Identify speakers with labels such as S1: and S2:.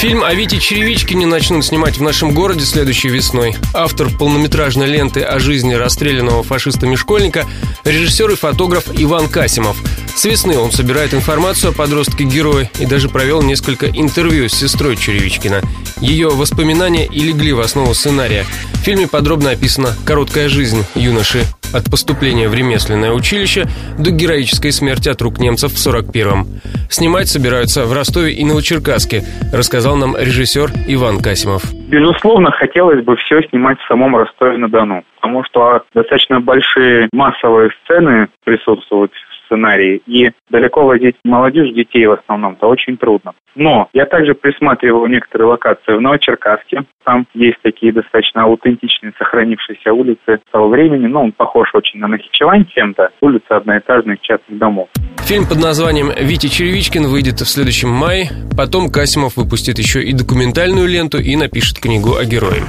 S1: Фильм о Вите Черевичкине начнут снимать в нашем городе следующей весной. Автор полнометражной ленты о жизни расстрелянного фашистами-школьника – режиссер и фотограф Иван Касимов. С весны он собирает информацию о подростке-герое и даже провел несколько интервью с сестрой Черевичкина. Ее воспоминания и легли в основу сценария. В фильме подробно описана короткая жизнь юноши от поступления в ремесленное училище до героической смерти от рук немцев в 41-м. Снимать собираются в Ростове и Новочеркасске, рассказал нам режиссер Иван Касимов.
S2: Безусловно, хотелось бы все снимать в самом Ростове-на-Дону, потому что достаточно большие массовые сцены присутствуют сценарии. И далеко возить молодежь, детей в основном, то очень трудно. Но я также присматривал некоторые локации в Новочеркасске. Там есть такие достаточно аутентичные сохранившиеся улицы того времени. Ну, он похож очень на Нахичевань чем-то. Улица одноэтажных частных домов.
S1: Фильм под названием «Витя Черевичкин» выйдет в следующем мае. Потом Касимов выпустит еще и документальную ленту и напишет книгу о герое.